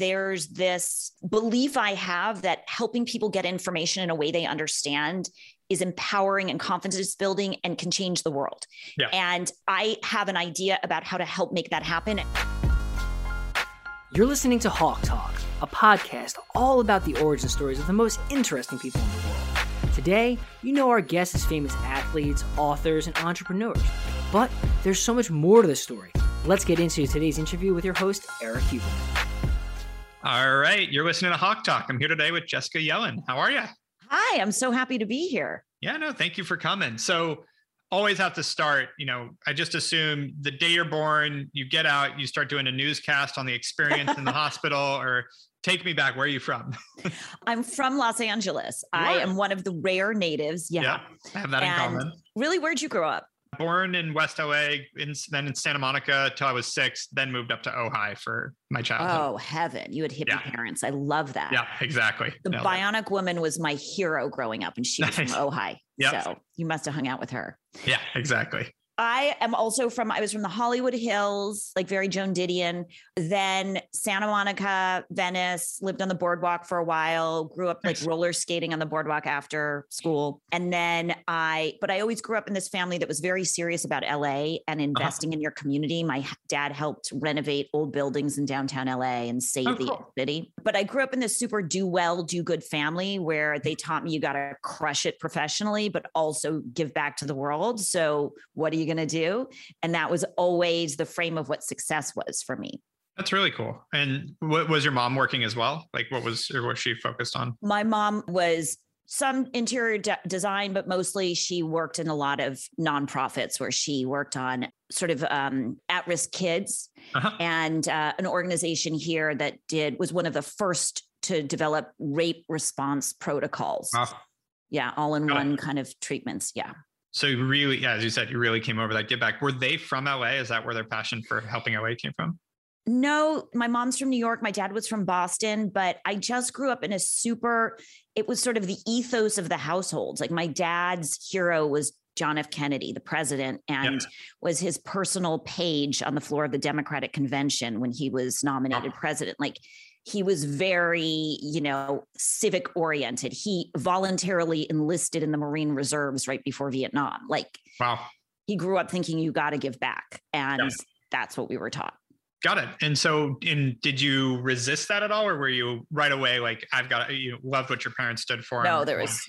there's this belief I have that helping people get information in a way they understand is empowering and confidence building and can change the world. Yeah. And I have an idea about how to help make that happen. You're listening to Hawke Talk, a podcast all about the origin stories of the most interesting people in the world. Today, you know our guests as famous athletes, authors, and entrepreneurs. But there's so much more to the story. Let's get into today's interview with your host, Erik Huberman. All right, you're listening to Hawke Talk. I'm here today with Jessica Yellin. How are you? Hi, I'm so happy to be here. Yeah, no, thank you for coming. So, always have to start, you know, I just assume the day you're born, you get out, you start doing a newscast on the experience in the hospital or take me back. Where are you from? I'm from Los Angeles. I am one of the rare natives. Yeah. yeah I have that and in common. Really, where'd you grow up? Born in West LA, in, then in Santa Monica till I was six, then moved up to Ojai for my childhood. Oh, heaven. You had hippie yeah. parents. I love that. Yeah, exactly. The no, Bionic Woman was my hero growing up, and she was nice. from Ojai. Yep. So you must have hung out with her. Yeah, exactly. I am also from, I was from the Hollywood Hills, like very Joan Didion. Then Santa Monica, Venice, lived on the boardwalk for a while, grew up like roller skating on the boardwalk after school. And then I, but I always grew up in this family that was very serious about LA and uh-huh. investing uh-huh. in your community. My dad helped renovate old buildings in downtown LA and save oh, the cool. city. But I grew up in this super do well, do good family where they taught me you got to crush it professionally, but also give back to the world. So, what are you going to do? And that was always the frame of what success was for me. That's really cool. And what was your mom working as well? Like what was or was she focused on? My mom was some interior de- design, but mostly she worked in a lot of nonprofits where she worked on sort of um, at-risk kids uh-huh. and uh, an organization here that did was one of the first to develop rape response protocols. Wow. Yeah, all in Got one it. kind of treatments. Yeah. So you really, yeah, as you said, you really came over that give back. Were they from LA? Is that where their passion for helping LA came from? No, my mom's from New York. My dad was from Boston, but I just grew up in a super, it was sort of the ethos of the households. Like my dad's hero was John F. Kennedy, the president, and yeah. was his personal page on the floor of the Democratic convention when he was nominated oh. president. Like he was very, you know, civic oriented. He voluntarily enlisted in the Marine Reserves right before Vietnam. Like, wow. He grew up thinking you got to give back. And yeah. that's what we were taught. Got it. And so, in did you resist that at all, or were you right away like, I've got you loved what your parents stood for? No, there was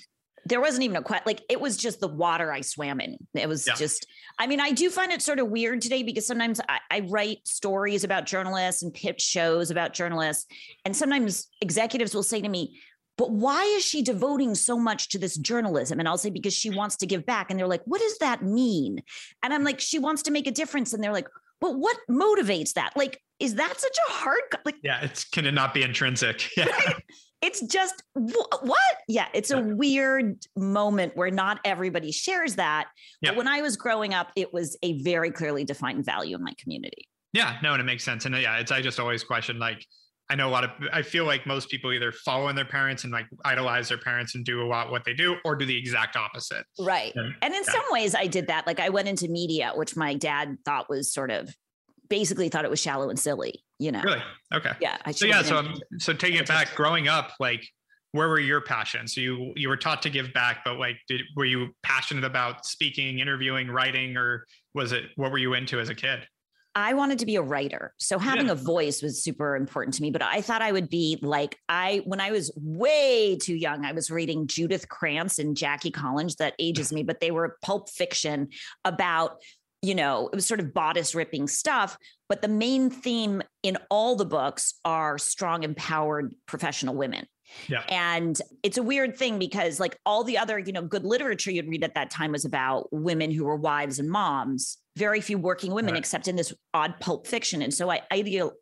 there wasn't even a question. Like it was just the water I swam in. It was yeah. just, I mean, I do find it sort of weird today because sometimes I, I, write stories about journalists and pitch shows about journalists. And sometimes executives will say to me, but why is she devoting so much to this journalism? And I'll say, because she wants to give back. And they're like, what does that mean? And I'm like, she wants to make a difference. And they're like, but what motivates that? Like, is that such a hard, like, yeah, it's, can it not be intrinsic? Yeah. Right? It's just what? Yeah, it's a weird moment where not everybody shares that. But when I was growing up, it was a very clearly defined value in my community. Yeah, no, and it makes sense. And uh, yeah, it's I just always question like I know a lot of I feel like most people either follow in their parents and like idolize their parents and do a lot what they do or do the exact opposite. Right. And, and in yeah. some ways I did that. Like I went into media, which my dad thought was sort of basically thought it was shallow and silly, you know. Really? Okay. Yeah. I so yeah, so um, so taking it back, growing up, like where were your passions? So you you were taught to give back, but like did were you passionate about speaking, interviewing, writing, or was it what were you into as a kid? I wanted to be a writer. So having yeah. a voice was super important to me, but I thought I would be like I when I was way too young, I was reading Judith Krantz and Jackie Collins that ages me, but they were pulp fiction about you know, it was sort of bodice ripping stuff. But the main theme in all the books are strong, empowered professional women. Yeah. And it's a weird thing because, like, all the other, you know, good literature you'd read at that time was about women who were wives and moms, very few working women, right. except in this odd pulp fiction. And so I ideal,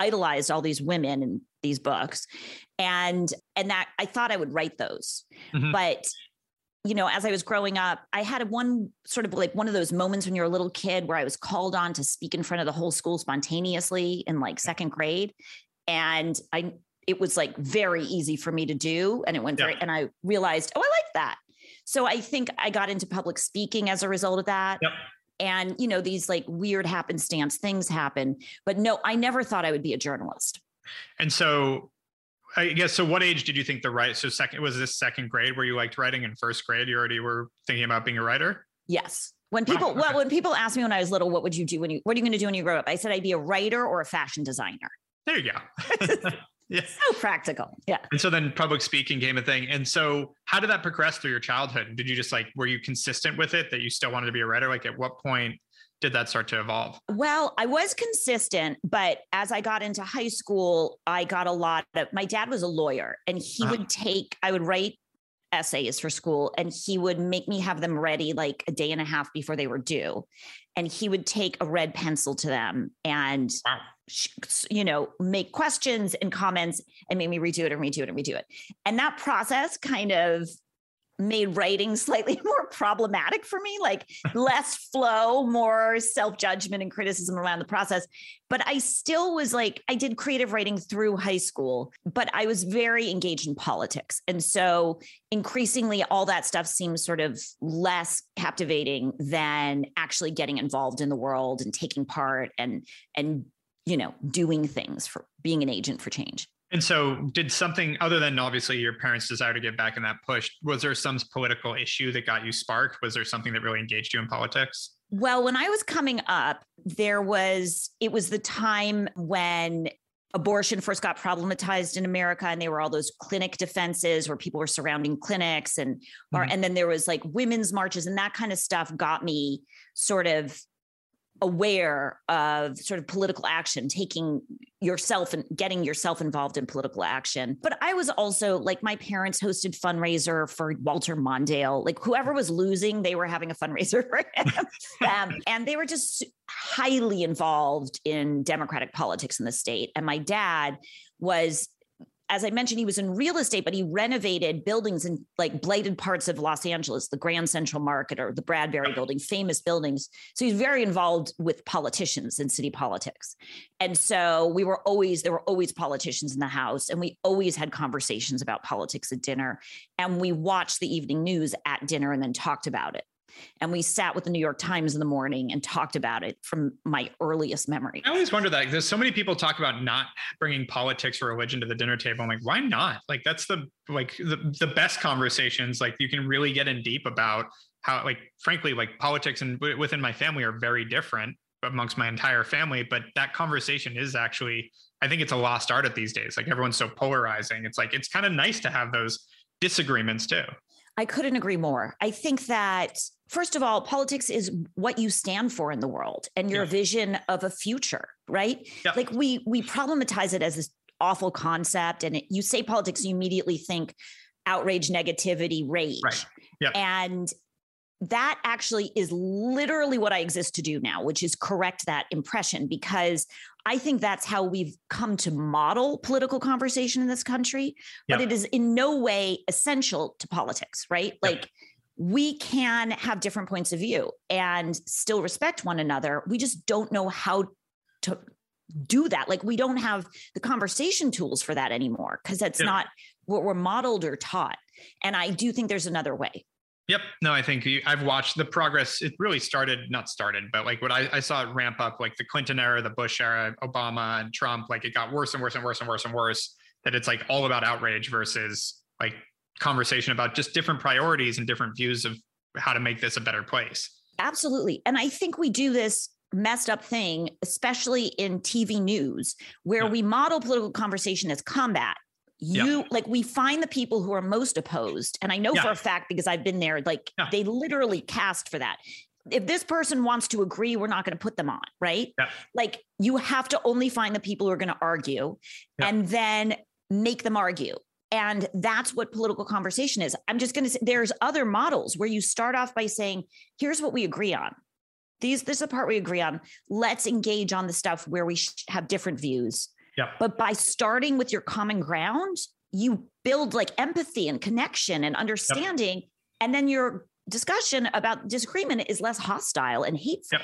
idolized all these women in these books. And, and that I thought I would write those. Mm-hmm. But you know, as I was growing up, I had one sort of like one of those moments when you're a little kid where I was called on to speak in front of the whole school spontaneously in like second grade. And I, it was like very easy for me to do. And it went yeah. very, and I realized, oh, I like that. So I think I got into public speaking as a result of that. Yep. And, you know, these like weird happenstance things happen. But no, I never thought I would be a journalist. And so I guess so what age did you think the right so second was this second grade where you liked writing in first grade you already were thinking about being a writer? Yes. When people well when people asked me when I was little what would you do when you what are you going to do when you grow up? I said I'd be a writer or a fashion designer. There you go. yeah. So practical. Yeah. And so then public speaking came a thing. And so how did that progress through your childhood? Did you just like were you consistent with it that you still wanted to be a writer? Like at what point did that start to evolve? Well, I was consistent, but as I got into high school, I got a lot of my dad was a lawyer and he uh-huh. would take, I would write essays for school and he would make me have them ready like a day and a half before they were due. And he would take a red pencil to them and, wow. You know, make questions and comments and make me redo it and redo it and redo it. And that process kind of made writing slightly more problematic for me, like less flow, more self judgment and criticism around the process. But I still was like, I did creative writing through high school, but I was very engaged in politics. And so increasingly, all that stuff seems sort of less captivating than actually getting involved in the world and taking part and, and, you know, doing things for being an agent for change. And so, did something other than obviously your parents' desire to get back in that push, was there some political issue that got you sparked? Was there something that really engaged you in politics? Well, when I was coming up, there was, it was the time when abortion first got problematized in America and there were all those clinic defenses where people were surrounding clinics and mm-hmm. and then there was like women's marches and that kind of stuff got me sort of aware of sort of political action, taking yourself and getting yourself involved in political action. But I was also like my parents hosted fundraiser for Walter Mondale. Like whoever was losing, they were having a fundraiser for him. um, and they were just highly involved in democratic politics in the state. And my dad was as I mentioned, he was in real estate, but he renovated buildings in like blighted parts of Los Angeles, the Grand Central Market or the Bradbury building, famous buildings. So he's very involved with politicians and city politics. And so we were always, there were always politicians in the house, and we always had conversations about politics at dinner. And we watched the evening news at dinner and then talked about it and we sat with the New York Times in the morning and talked about it from my earliest memory. I always wonder that there's so many people talk about not bringing politics or religion to the dinner table. I'm like, why not? Like that's the like the, the best conversations. Like you can really get in deep about how like frankly like politics and within my family are very different amongst my entire family but that conversation is actually i think it's a lost art at these days like everyone's so polarizing it's like it's kind of nice to have those disagreements too I couldn't agree more. I think that first of all, politics is what you stand for in the world and your yeah. vision of a future, right? Yeah. Like we we problematize it as this awful concept, and it, you say politics, you immediately think outrage, negativity, rage, right? Yeah. And that actually is literally what I exist to do now, which is correct that impression because I think that's how we've come to model political conversation in this country, but it is in no way essential to politics, right? Like we can have different points of view and still respect one another. We just don't know how to do that. Like we don't have the conversation tools for that anymore because that's yeah. not what we're modeled or taught. And I do think there's another way. Yep. No, I think I've watched the progress. It really started, not started, but like what I, I, saw it ramp up, like the Clinton era, the Bush era, Obama and Trump, like it got worse and worse and worse and worse and worse. That it's like all about outrage versus like conversation about just different priorities and different views of how to make this a better place. Absolutely. And I think we do this messed up thing, especially in TV news, where yeah. we model political conversation as combat. You yeah. like we find the people who are most opposed. And I know yeah. for a fact because I've been there, like they literally cast for that. If this person wants to agree, we're not going to put them on, right? Like you have to only find the people who are going to argue and then make them argue and that's what political conversation is. I'm just going to say there's other models where you start off by saying, here's what we agree on. These, this is the part we agree on. Let's engage on the stuff where we have different views. Yeah. But by starting with your common ground, you build like empathy and connection and understanding. Yep. And then your discussion about disagreement is less hostile and hateful. Yep.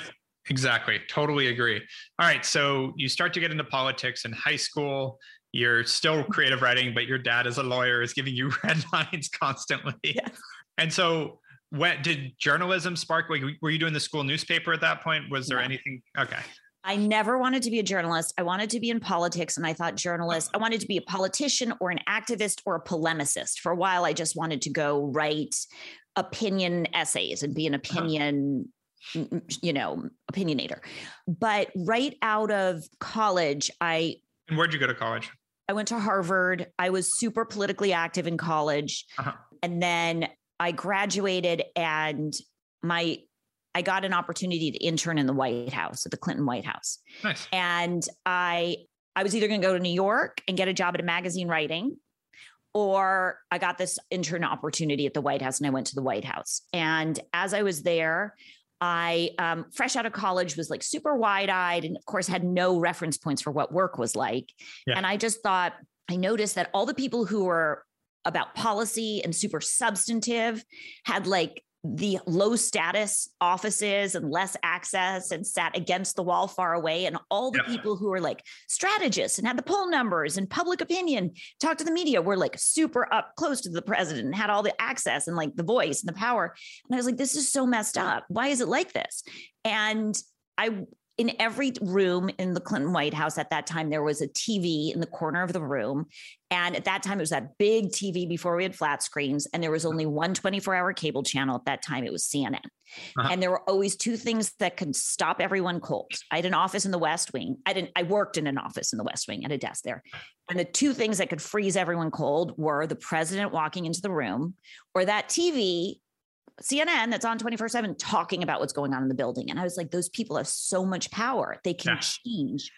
Exactly. Totally agree. All right. So you start to get into politics in high school you're still creative writing, but your dad as a lawyer is giving you red lines constantly. Yes. And so when did journalism spark like were you doing the school newspaper at that point? Was there anything okay. I never wanted to be a journalist. I wanted to be in politics. And I thought journalist, I wanted to be a politician or an activist or a polemicist. For a while, I just wanted to go write opinion essays and be an opinion you know, opinionator. But right out of college, I. And where'd you go to college? I went to Harvard. I was super politically active in college. Uh-huh. And then I graduated and my I got an opportunity to intern in the White House at the Clinton White House. Nice. And I I was either going to go to New York and get a job at a magazine writing or I got this intern opportunity at the White House and I went to the White House. And as I was there, I, um, fresh out of college, was like super wide eyed and, of course, had no reference points for what work was like. Yeah. And I just thought, I noticed that all the people who were about policy and super substantive had like the low status offices and less access and sat against the wall far away and all the people who were like strategists and had the poll numbers and public opinion talk to the media were like super up close to the president and had all the access and like the voice and the power. And i was like this is so messed up. Why is it like this? And i in every room in the Clinton White House at that time, there was a TV in the corner of the room. And at that time, it was that big TV before we had flat screens. And there was only one 24 hour cable channel at that time. It was CNN. Uh-huh. And there were always two things that could stop everyone cold. I had an office in the West Wing. I didn't, I worked in an office in the West Wing at a desk there. And the two things that could freeze everyone cold were the president walking into the room or that TV CNN that's on 24 7 talking about what's going on in the building. And I was like, those people have so much power. They can yeah. change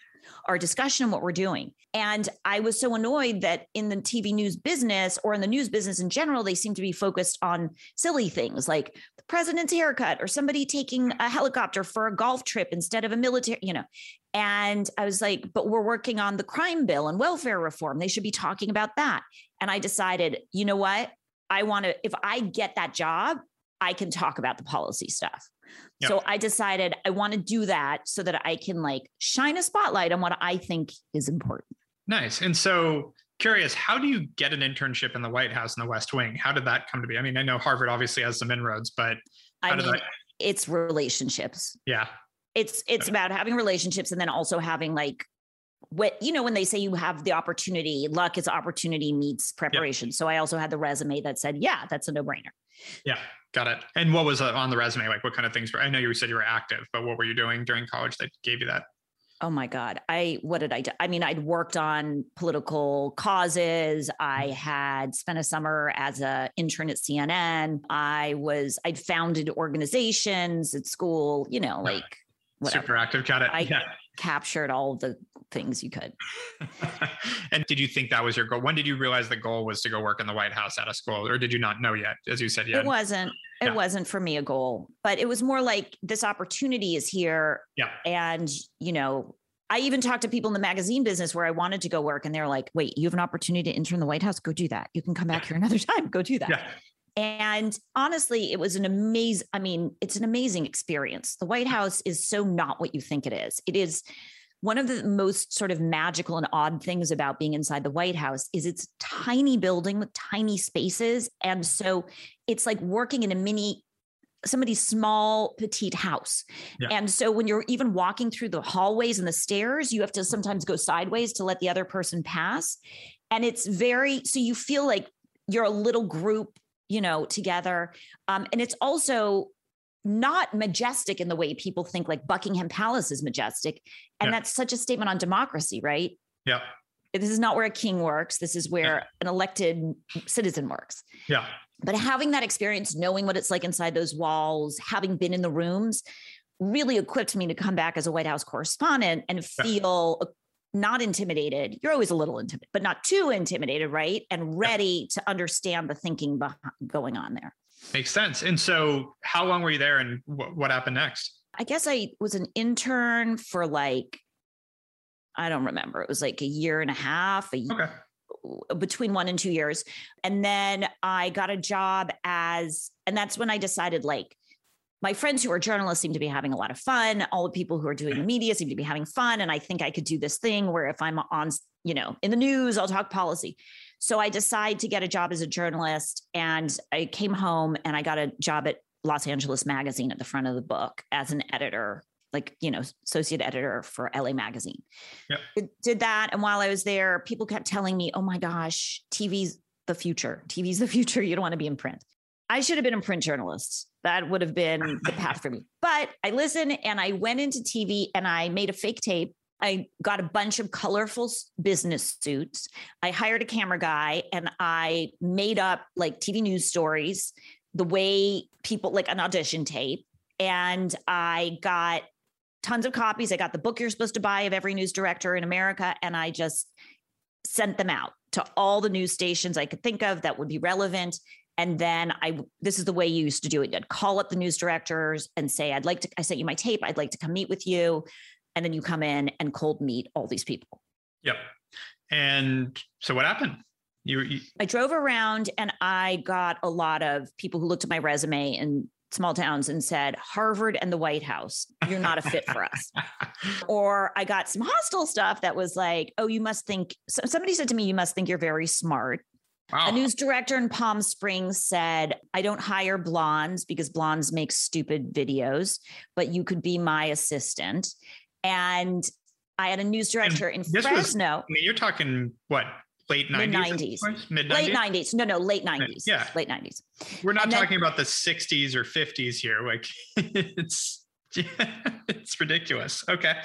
our discussion and what we're doing. And I was so annoyed that in the TV news business or in the news business in general, they seem to be focused on silly things like the president's haircut or somebody taking a helicopter for a golf trip instead of a military, you know. And I was like, but we're working on the crime bill and welfare reform. They should be talking about that. And I decided, you know what? I want to, if I get that job, I can talk about the policy stuff. Yep. So I decided I want to do that so that I can like shine a spotlight on what I think is important. Nice. And so curious, how do you get an internship in the White House in the West Wing? How did that come to be? I mean, I know Harvard obviously has some inroads, but I mean, that... it's relationships. Yeah. It's it's about having relationships and then also having like what you know when they say you have the opportunity, luck is opportunity meets preparation. Yep. So I also had the resume that said, yeah, that's a no-brainer. Yeah. Got it. And what was uh, on the resume? Like what kind of things were, I know you said you were active, but what were you doing during college that gave you that? Oh my God. I, what did I do? I mean, I'd worked on political causes. I mm-hmm. had spent a summer as an intern at CNN. I was, I'd founded organizations at school, you know, like whatever. super active. Got it. I yeah. Captured all the things you could. and did you think that was your goal? When did you realize the goal was to go work in the White House out of school, or did you not know yet? As you said, yeah, it wasn't. It yeah. wasn't for me a goal, but it was more like this opportunity is here. Yeah, and you know. I even talked to people in the magazine business where I wanted to go work, and they're like, "Wait, you have an opportunity to intern the White House? Go do that. You can come back yeah. here another time. Go do that." Yeah. And honestly, it was an amazing, I mean, it's an amazing experience. The White House is so not what you think it is. It is one of the most sort of magical and odd things about being inside the White House is it's tiny building with tiny spaces. And so it's like working in a mini somebody's small petite house. Yeah. And so when you're even walking through the hallways and the stairs, you have to sometimes go sideways to let the other person pass. And it's very so you feel like you're a little group, you know, together. Um, and it's also not majestic in the way people think like Buckingham Palace is majestic. And yeah. that's such a statement on democracy, right? Yeah. This is not where a king works. This is where yeah. an elected citizen works. Yeah. But having that experience, knowing what it's like inside those walls, having been in the rooms, really equipped me to come back as a White House correspondent and feel yeah. Not intimidated. You're always a little intimidated, but not too intimidated, right? And ready to understand the thinking behind, going on there. Makes sense. And so, how long were you there, and wh- what happened next? I guess I was an intern for like, I don't remember. It was like a year and a half, a okay. between one and two years, and then I got a job as, and that's when I decided like. My friends who are journalists seem to be having a lot of fun. All the people who are doing the mm-hmm. media seem to be having fun. And I think I could do this thing where if I'm on, you know, in the news, I'll talk policy. So I decide to get a job as a journalist and I came home and I got a job at Los Angeles Magazine at the front of the book as an editor like you know associate editor for la magazine Yep. Did- did that and while i was there people kept telling me oh my gosh tv's the future tv's the future you don't want to be in print i should have been a print journalist that would have been the path for me but i listened and i went into tv and i made a fake tape I got a bunch of colorful business suits. I hired a camera guy and I made up like TV news stories, the way people like an audition tape. And I got tons of copies. I got the book you're supposed to buy of every news director in America. And I just sent them out to all the news stations I could think of that would be relevant. And then I, this is the way you used to do it. You'd call up the news directors and say, I'd like to, I sent you my tape. I'd like to come meet with you. And then you come in and cold meet all these people. Yep. And so what happened? You, you I drove around and I got a lot of people who looked at my resume in small towns and said, Harvard and the White House, you're not a fit for us. or I got some hostile stuff that was like, oh, you must think, so somebody said to me, you must think you're very smart. Wow. A news director in Palm Springs said, I don't hire blondes because blondes make stupid videos, but you could be my assistant. And I had a news director in this was- Fresno, I mean, you're talking what late 90s? Mid- 90s? 90s. Late 90s? 90s. No, no, late 90s. Yeah. Late 90s. We're not And then- talking about the 60s or 50s here. Like it's it's ridiculous. Okay.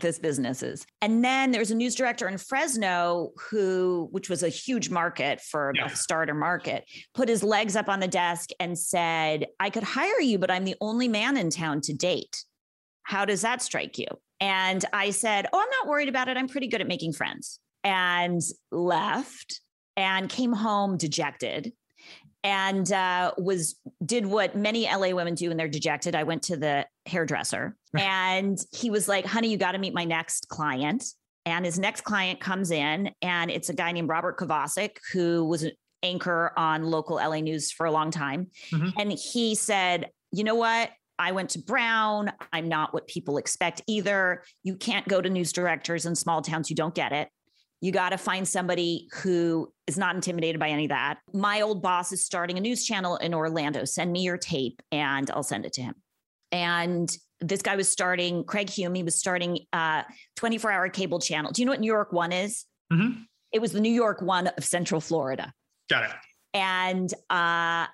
This business is. And then there's a news director in Fresno who, which was a huge market for Yeah. the starter market, put his legs up on the desk and said, I could hire you, but I'm the only man in town to date. How does that strike you? And I said, Oh, I'm not worried about it. I'm pretty good at making friends. And left and came home dejected and uh, was did what many LA women do when they're dejected. I went to the hairdresser and he was like, honey, you got to meet my next client. And his next client comes in, and it's a guy named Robert Kovacik, who was an anchor on local LA news for a long time. Mhm. And he said, You know what? I went to Brown. I'm not what people expect either. You can't go to news directors in small towns. You don't get it. You got to find somebody who is not intimidated by any of that. My old boss is starting a news channel in Orlando. Send me your tape and I'll send it to him. And this guy was starting, Craig Hume, he was starting a 24 hour cable channel. Do you know what New York One is? Mhm. It was the New York One of Central Florida. Got it. And uh,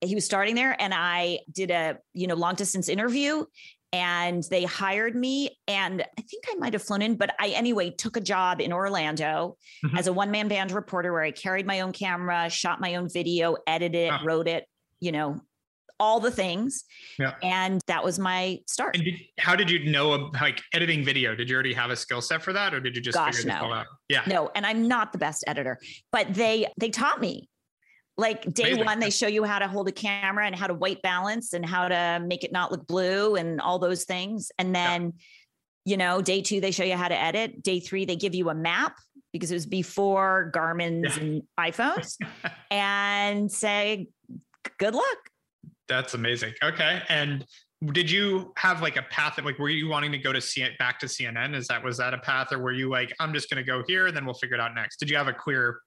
he was starting there, and I did a you know long distance interview, and they hired me. And I think I might have flown in, but I anyway took a job in Orlando Mhm. as a one man band reporter, where I carried my own camera, shot my own video, edited it, Ah. wrote it, you know, all the things. Yeah. And that was my start. And did, how did you know like editing video? Did you already have a skill set for that, or did you just Gosh, figure this no. all out? Yeah. no and i'm not the best editor but they they taught me like day Amazing. one they show you how to hold a camera and how to white balance and how to make it not look blue and all those things and then you know day two they show you how to edit day three they give you a map because it was before garmin's Yeah. and iphones and say good luck That's amazing. Okay. And did you have like a path that like were you wanting to go to C- back to CNN? Is that was that a path, or were you like I'm just going to go here and then we'll figure it out next? Did you have a clear?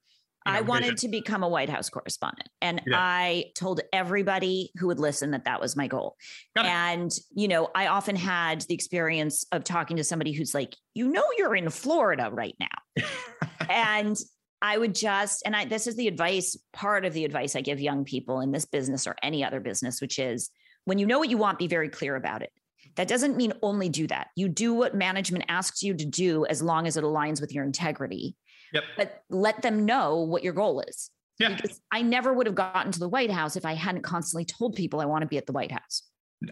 you know, I wanted vision? to become a White House correspondent. And Yeah. I told everybody who would listen that that was my goal. And, you know, I often had the experience of talking to somebody who's like, you know, you're in Florida right now. and I would just, and I, this is the advice, part of the advice I give young people in this business or any other business, which is when you know what you want, be very clear about it. That doesn't mean only do that. You do what management asks you to do as long as it aligns with your integrity. Yep. But let them know what your goal is. Yeah. Because I never would have gotten to the White House if I hadn't constantly told people I want to be at the White House.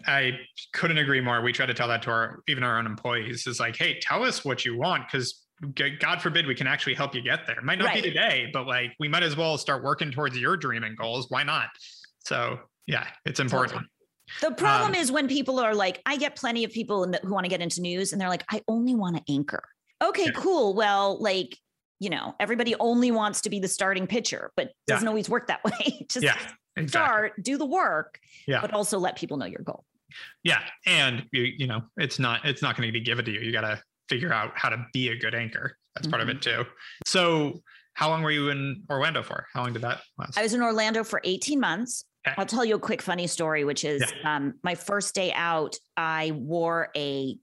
I couldn't agree more. We try to tell that to our even our own employees. Is like, hey, tell us what you want because God forbid we can actually help you get there. Might not Right. be today, but like we might as well start working towards your dream and goals. Why not? So yeah, it's important. The problem Um, is when people are like, I get plenty of people in the, who want to get into news and they're like, I only want to anchor. Okay, Yeah. cool. Well, like, you know, everybody only wants to be the starting pitcher, but Yeah. doesn't always work that way. Just Yeah, exactly. start, do the work, Yeah. but also let people know your goal. Yeah, and you you know it's not it's not going to be given to you. You got to figure out how to be a good anchor. That's part of Mm-hmm. it too. So, how long were you in Orlando for? How long did that last? I was in Orlando for 18 months Okay. I'll tell you a quick funny story, which is Yeah. um, my first day out, I wore a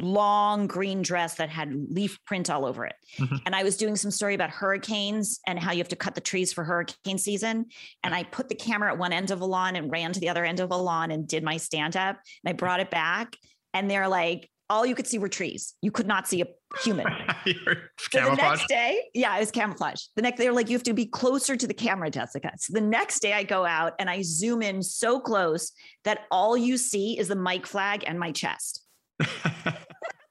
long green dress that had leaf print all over it. Mhm. And I was doing some story about hurricanes and how you have to cut the trees for hurricane season. And I put the camera at one end of a lawn and ran to the other end of a lawn and did my stand up. And I brought it back. And they're like, all you could see were trees. You could not see a human. So the next day, yeah, it was camouflage. The next, they were like, you have to be closer to the camera, Jessica. So the next day, I go out and I zoom in so close that all you see is the mic flag and my chest.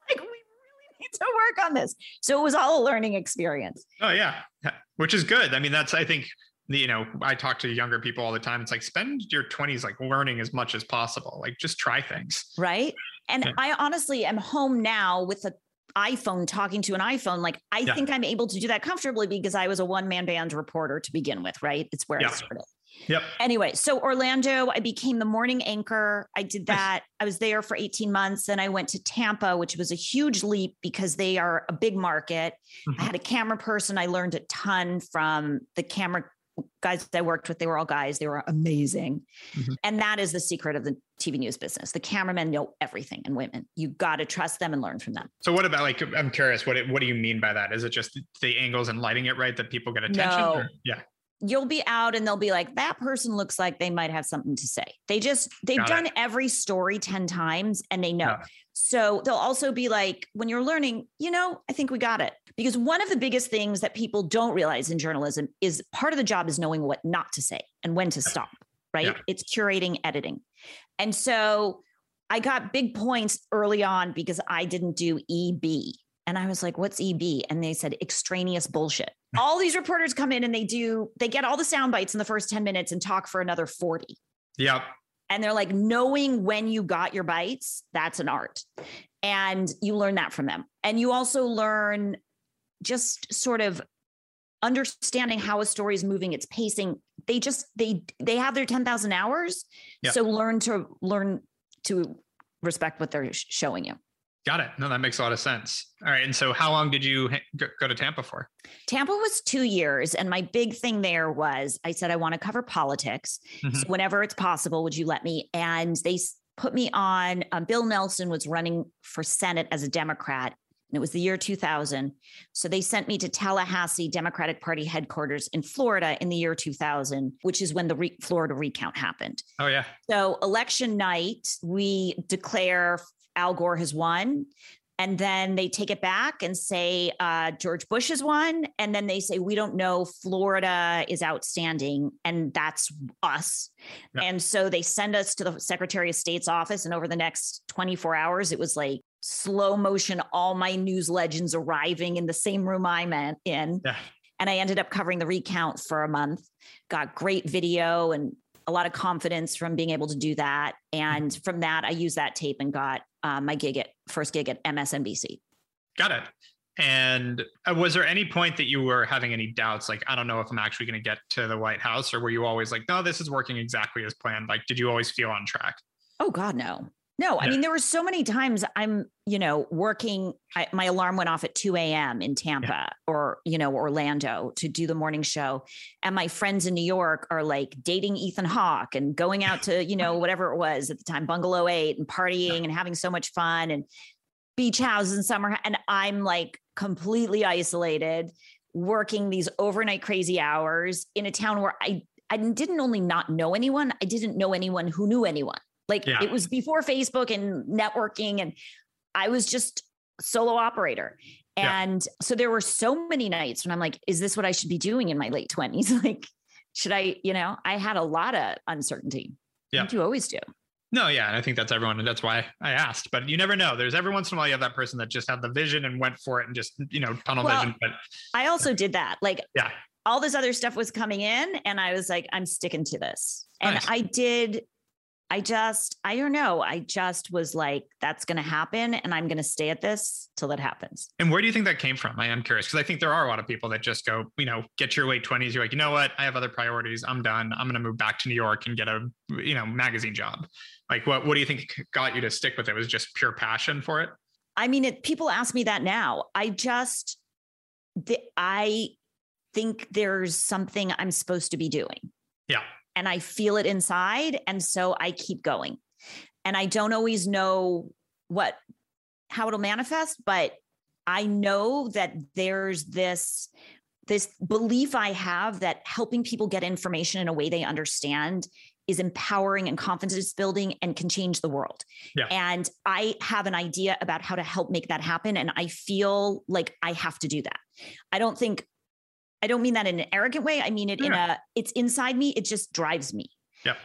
Like, we really need to work on this. So it was all a learning experience. Oh yeah, Yeah. which is good. I mean, that's I think you know I talk to younger people all the time. It's like spend your twenties like learning as much as possible. Like just try things. Right. And Yeah. I honestly am home now with an iPhone talking to an iPhone. Like I Yeah. think I'm able to do that comfortably because I was a one man band reporter to begin with, right? It's where Yeah. I started. Yep. Anyway, so Orlando, I became the morning anchor. I did Nice. that. I was there for 18 months. Then I went to Tampa, which was a huge leap because they are a big market. Mhm. I had a camera person. I learned a ton from the camera guys I worked with. They were all guys, they were amazing. Mhm. And that is the secret of the TV news business. The cameramen know everything and women. You got to trust them and learn from them. So what about like I'm curious what it, what do you mean by that? Is it just the angles and lighting it right that people get attention? No. or- Yeah. You'll be out and they'll be like that person looks like they might have something to say they just they've Got it. done every story 10 times and they know Yeah. so they'll also be like when you're learning you know i think we got it because one of the biggest things that people don't realize in journalism is part of the job is knowing what not to say and when to stop right Yeah. it's curating editing and so i got big points early on because i didn't do eb and I was like, what's EB? And they said extraneous bullshit. All these reporters come in and they do, they get all the sound bites in the first 10 minutes and talk for another 40. Yep. And they're like, knowing when you got your bites, that's an art. And you learn that from them. And you also learn just sort of understanding how a story is moving, its pacing. They just, they, they have their 10,000 hours. Yeah. So learn to learn to respect what they're sh- showing you. Got it. No, that makes a lot of sense. All right. And so how long did you ha- go- to Tampa for? Tampa was two years. And my big thing there was I said, I want to cover politics. Mhm. So whenever it's possible, would you let me? And they put me on, um, Bill Nelson was running for Senate as a Democrat. And it was the year 2000. So they sent me to Tallahassee Democratic Party headquarters in Florida in the year 2000, which is when the re- Florida recount happened. Oh yeah. So election night, we declare Al Gore has won. And then they take it back and say uh, George Bush has won. And then they say, we don't know, Florida is outstanding. And that's us. Yeah. And so they send us to the Secretary of State's office. And over the next 24 hours, it was like slow motion, all my news legends arriving in the same room I'm in. in. Yeah. And I ended up covering the recount for a month, got great video and a lot of confidence from being able to do that. And from that, I used that tape and got uh, my gig at first gig at MSNBC. Got it. And uh, was there any point that you were having any doubts? Like, I don't know if I'm actually going to get to the White House, or were you always like, no, this is working exactly as planned? Like, did you always feel on track? Oh God, no. No, I Yeah. mean, there were so many times I'm, you know, working. I, my alarm went off at 2 a.m. in Tampa or, you know, Orlando to do the morning show. And my friends in New York are like dating Ethan Hawke and going out to, you know, whatever it was at the time, Bungalow 8 and partying and having so much fun and beach houses and summer. And I'm like completely isolated, working these overnight crazy hours in a town where I, I didn't only not know anyone, I didn't know anyone who knew anyone. Like Yeah. it was before Facebook and networking, and I was just solo operator. Yeah. And so there were so many nights when I'm like, is this what I should be doing in my late 20s? Like, should I, you know, I had a lot of uncertainty. Yeah. Like you always do. No, yeah, and I think that's everyone, and that's why I asked. But you never know. There's every once in a while you have that person that just had the vision and went for it and just you know tunnel Well, vision. But I also did that. Like yeah, all this other stuff was coming in, and I was like, I'm sticking to this. And Nice. I did. I just, I don't know. I just was like, that's going to happen, and I'm going to stay at this till it happens. and where do you think that came from? I am curious because I think there are a lot of people that just go, you know, get your late twenties. You're like, you know what? I have other priorities. I'm done. I'm going to move back to New York and get a you know magazine job. Like, what what do you think got you to stick with it? Was it just pure passion for it? I mean, it, people ask me that now. I just, the, I think there's something I'm supposed to be doing. Yeah. And I feel it inside. And so I keep going. And I don't always know what, how it'll manifest, but I know that there's this this belief I have that helping people get information in a way they understand is empowering and confidence building and can change the world. Yeah. And I have an idea about how to help make that happen. And I feel like I have to do that. I don't think, I don't mean that in an arrogant way. I mean it yeah. in a, it's inside me. It just drives me. Yeah.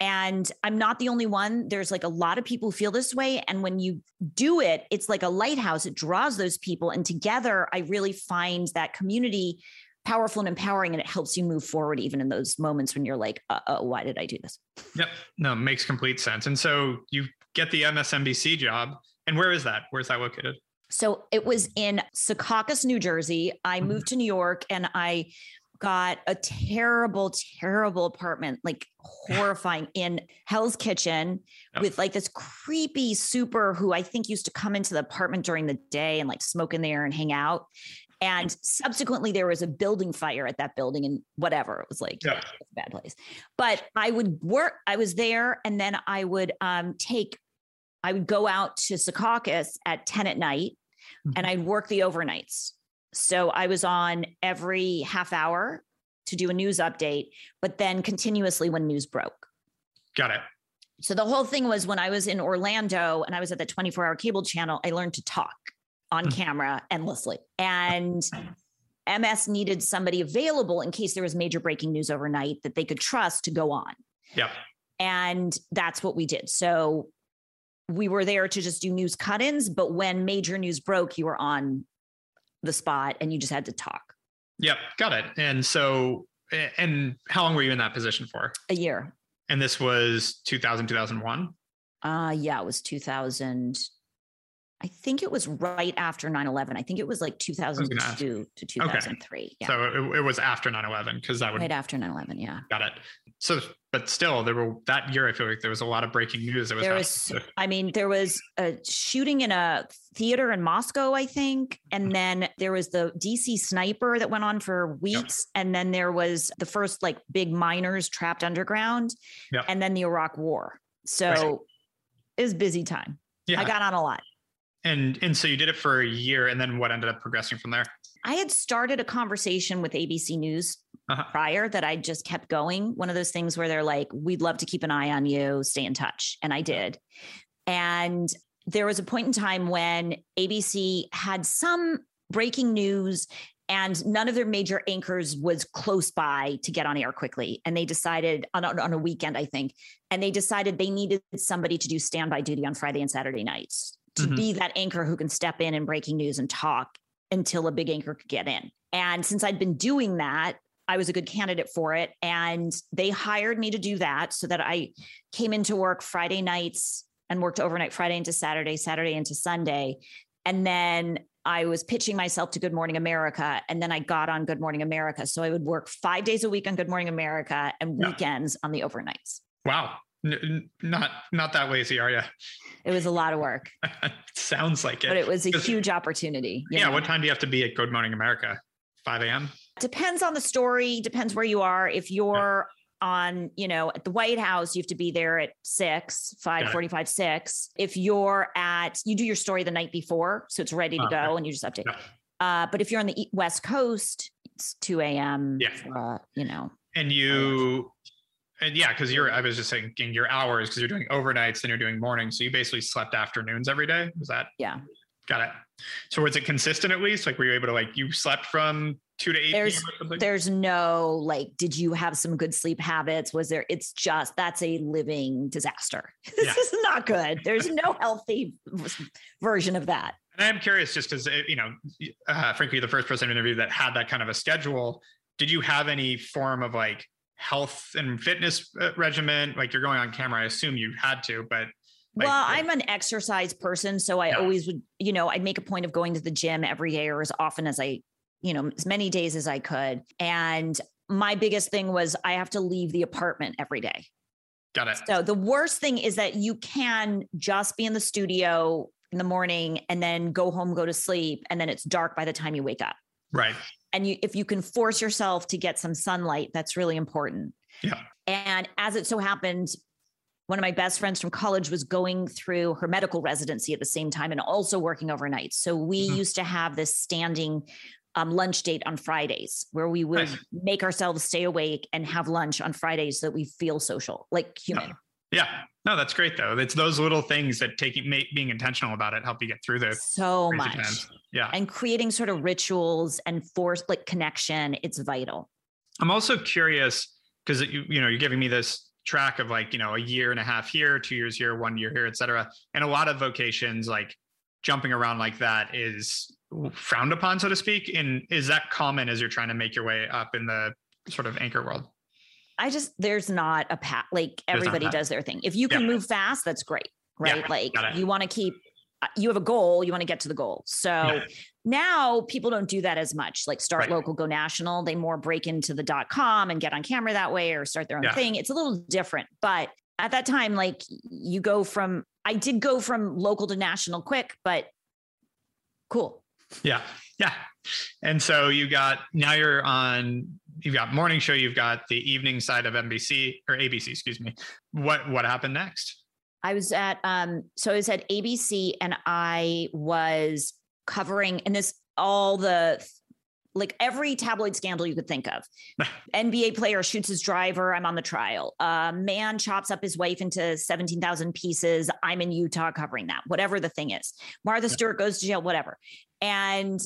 And I'm not the only one. There's like a lot of people who feel this way. And when you do it, it's like a lighthouse. It draws those people. And together, I really find that community powerful and empowering and it helps you move forward even in those moments when you're like uh, uh, why did i do this yep no makes complete sense and so you get the msnbc job and where is that where's that located so it was in secaucus new jersey i mm-hmm. moved to new york and i got a terrible terrible apartment like horrifying in hell's kitchen yep. with like this creepy super who i think used to come into the apartment during the day and like smoke in there and hang out and subsequently, there was a building fire at that building and whatever. It was like yeah. a bad place. But I would work, I was there, and then I would um, take, I would go out to Secaucus at 10 at night. And I'd work the overnights. So I was on every half hour to do a news update, but then continuously when news broke. Got it. So the whole thing was when I was in Orlando and I was at the 24 hour cable channel, I learned to talk on mm. camera endlessly. And MS needed somebody available in case there was major breaking news overnight that they could trust to go on. Yeah. And that's what we did. So we were there to just do news cut ins, but when major news broke, you were on the spot and you just had to talk. Yep. Got it. And so, and how long were you in that position for? A year. And this was 2000, 2001? Uh, yeah, it was 2000. I think it was right after 9 11. I think it was like 2002 to 2003. Okay. Yeah. So it, it, was after 9 11 because that would. Right after 9 11. Yeah. Got it. So, but still, there were that year, I feel like there was a lot of breaking news. That was there was, I mean, there was a shooting in a theater in Moscow, I think. And mm-hmm. then there was the DC sniper that went on for weeks. Yep. And then there was the first like big miners trapped underground. Yep. And then the Iraq war. So right. it was busy time. Yeah. I got on a lot. And and so you did it for a year, and then what ended up progressing from there? I had started a conversation with ABC News uh-huh. prior that I just kept going. One of those things where they're like, "We'd love to keep an eye on you, stay in touch," and I did. And there was a point in time when ABC had some breaking news and none of their major anchors was close by to get on air quickly and they decided on, on a weekend i think and they decided they needed somebody to do standby duty on friday and saturday nights to mm-hmm. be that anchor who can step in and breaking news and talk until a big anchor could get in. And since I'd been doing that, I was a good candidate for it. And they hired me to do that so that I came into work Friday nights and worked overnight Friday into Saturday, Saturday into Sunday. And then I was pitching myself to Good Morning America. And then I got on Good Morning America. So I would work five days a week on Good Morning America and weekends on the overnights. Wow. N- not not that lazy, are you? It was a lot of work. Sounds like it. But it was a huge opportunity. Yeah. Know? What time do you have to be at Good Morning America? 5 a.m. Depends on the story. Depends where you are. If you're on, you know, at the White House, you have to be there at six, five forty-five, six. If you're at, you do your story the night before, so it's ready to go, and you just update. Yeah. Uh, but if you're on the West Coast, it's 2 a.m. Yeah. Uh, you know. And you and yeah, because you're I was just thinking your hours because you're doing overnights and you're doing mornings. So you basically slept afternoons every day. Was that yeah. Got it. So was it consistent at least? Like were you able to like you slept from two to eight? There's there's no like, did you have some good sleep habits? Was there it's just that's a living disaster. this yeah. is not good. There's no healthy version of that. And I'm curious just because you know, uh, frankly, the first person I interviewed that had that kind of a schedule, did you have any form of like health and fitness uh, regimen? Like you're going on camera, I assume you had to, but like, well, I'm an exercise person, so I yeah. always would, you know, I'd make a point of going to the gym every day or as often as I, you know, as many days as I could. And my biggest thing was I have to leave the apartment every day. Got it. So the worst thing is that you can just be in the studio in the morning and then go home, go to sleep, and then it's dark by the time you wake up. Right and you if you can force yourself to get some sunlight that's really important Yeah. And as it so happened, one of my best friends from college was going through her medical residency at the same time and also working overnight. So we Mhm. used to have this standing um, lunch date on Fridays where we would Nice. make ourselves stay awake and have lunch on Fridays so that we feel social, like human. Yeah. No, that's great though. It's those little things that taking being intentional about it help you get through this. So much. times. Yeah. And creating sort of rituals and force like connection, it's vital. I'm also curious because you, you know you're giving me this track of like you know a year and a half here, two years here, one year here, et cetera. And a lot of vocations like jumping around like that is frowned upon, so to speak. And is that common as you're trying to make your way up in the sort of anchor world? I just there's not a path like There's not a everybody does their thing. If you can Yeah. move fast, that's great, Yeah, right? like you want to keep you have a goal, you want to get to the goal. So Yeah. now people don't do that as much. Like start Right. local, go national. They more break into the dot com and get on camera that way or start their own Yeah. thing. It's a little different. But at that time, like you go from I did go from local to national quick, but cool. Yeah. Yeah. And so you got now you're on you've got morning show, you've got the evening side of NBC or ABC, excuse me. What what happened next? I was at um so I was at ABC and I was covering and this all the like every tabloid scandal you could think of. NBA player shoots his driver, I'm on the trial. A man chops up his wife into 17,000 pieces, I'm in Utah covering that. Whatever the thing is. Martha Stewart goes to jail, whatever. And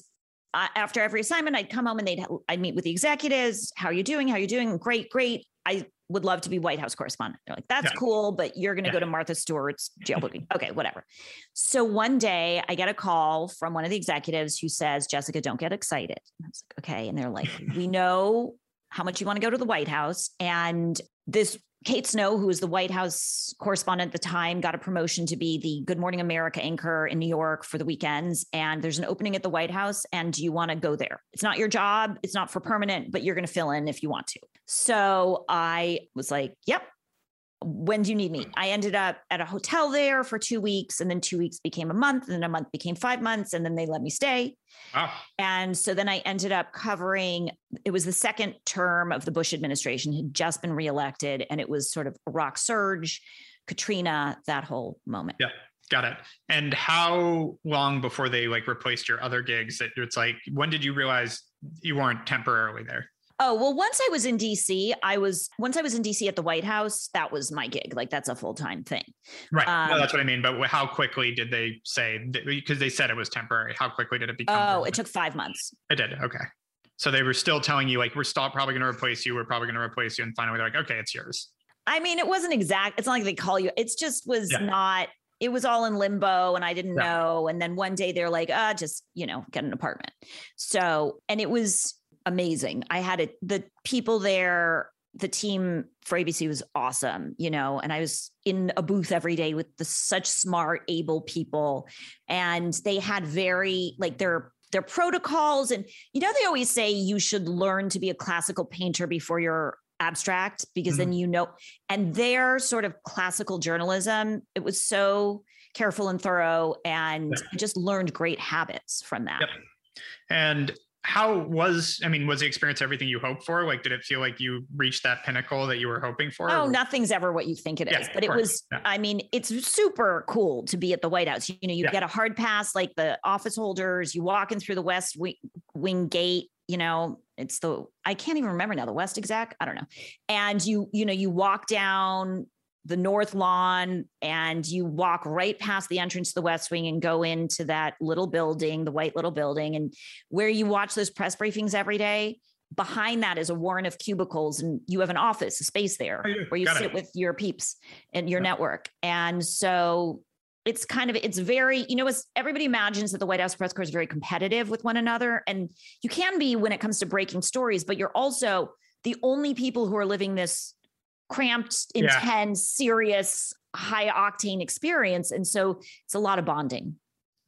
uh, after every assignment, I'd come home and they'd I'd meet with the executives. How are you doing? How are you doing? Great, great. I would love to be White House correspondent. They're like, that's Yeah. cool, but you're going to Yeah. go to Martha Stewart's jail booking. okay, whatever. So one day I get a call from one of the executives who says, Jessica, don't get excited. And I was like, okay. And they're like, we know how much you want to go to the White House. And this Kate Snow, who was the White House correspondent at the time, got a promotion to be the Good Morning America anchor in New York for the weekends. And there's an opening at the White House, and do you want to go there? It's not your job, it's not for permanent, but you're going to fill in if you want to. So I was like, yep. When do you need me? I ended up at a hotel there for two weeks, and then two weeks became a month, and then a month became five months, and then they let me stay. Wow. And so then I ended up covering it was the second term of the Bush administration, had just been reelected, and it was sort of Iraq surge, Katrina, that whole moment. Yeah. Got it. And how long before they like replaced your other gigs that it's like when did you realize you weren't temporarily there? Oh, well, once I was in DC, I was once I was in DC at the White House, that was my gig. Like that's a full-time thing. Right. no, Um, that's what I mean. But how quickly did they say because they said it was temporary? How quickly did it become? Oh, permanent? it took five months. It did. Okay. So they were still telling you like we're still probably going to replace you. We're probably going to replace you, and finally they're like, okay, it's yours. I mean, it wasn't exact. It's not like they call you. It's just was Yeah. not. It was all in limbo, and I didn't Yeah. know. And then one day they're like, "Ah, just you know, get an apartment." So, and it was amazing. I had it. The people there, the team for ABC was awesome. You know, and I was in a booth every day with the such smart, able people, and they had very like their their protocols and you know they always say you should learn to be a classical painter before you're abstract because then mm-hmm. you know and their sort of classical journalism it was so careful and thorough and Yeah. I just learned great habits from that Yep. And how was I mean, was the experience everything you hoped for? Like, did it feel like you reached that pinnacle that you were hoping for? Oh, or- nothing's ever what you think it is. Yeah, but it course. was, Yeah. I mean, it's super cool to be at the White House. You know, you Yeah. get a hard pass like the office holders, you walk in through the West wing, wing gate, you know, it's the, I can't even remember now, the West exact I don't know. And you, you know, you walk down the North Lawn and you walk right past the entrance to the West Wing and go into that little building, the white little building, and where you watch those press briefings every day. Behind that is a warren of cubicles, and you have an office, a space there Oh, yeah. where you Got sit it. with your peeps and your Yeah. network. And so it's kind of it's very you know as everybody imagines that the white house press corps is very competitive with one another and you can be when it comes to breaking stories but you're also the only people who are living this cramped Yeah. intense serious high octane experience and so it's a lot of bonding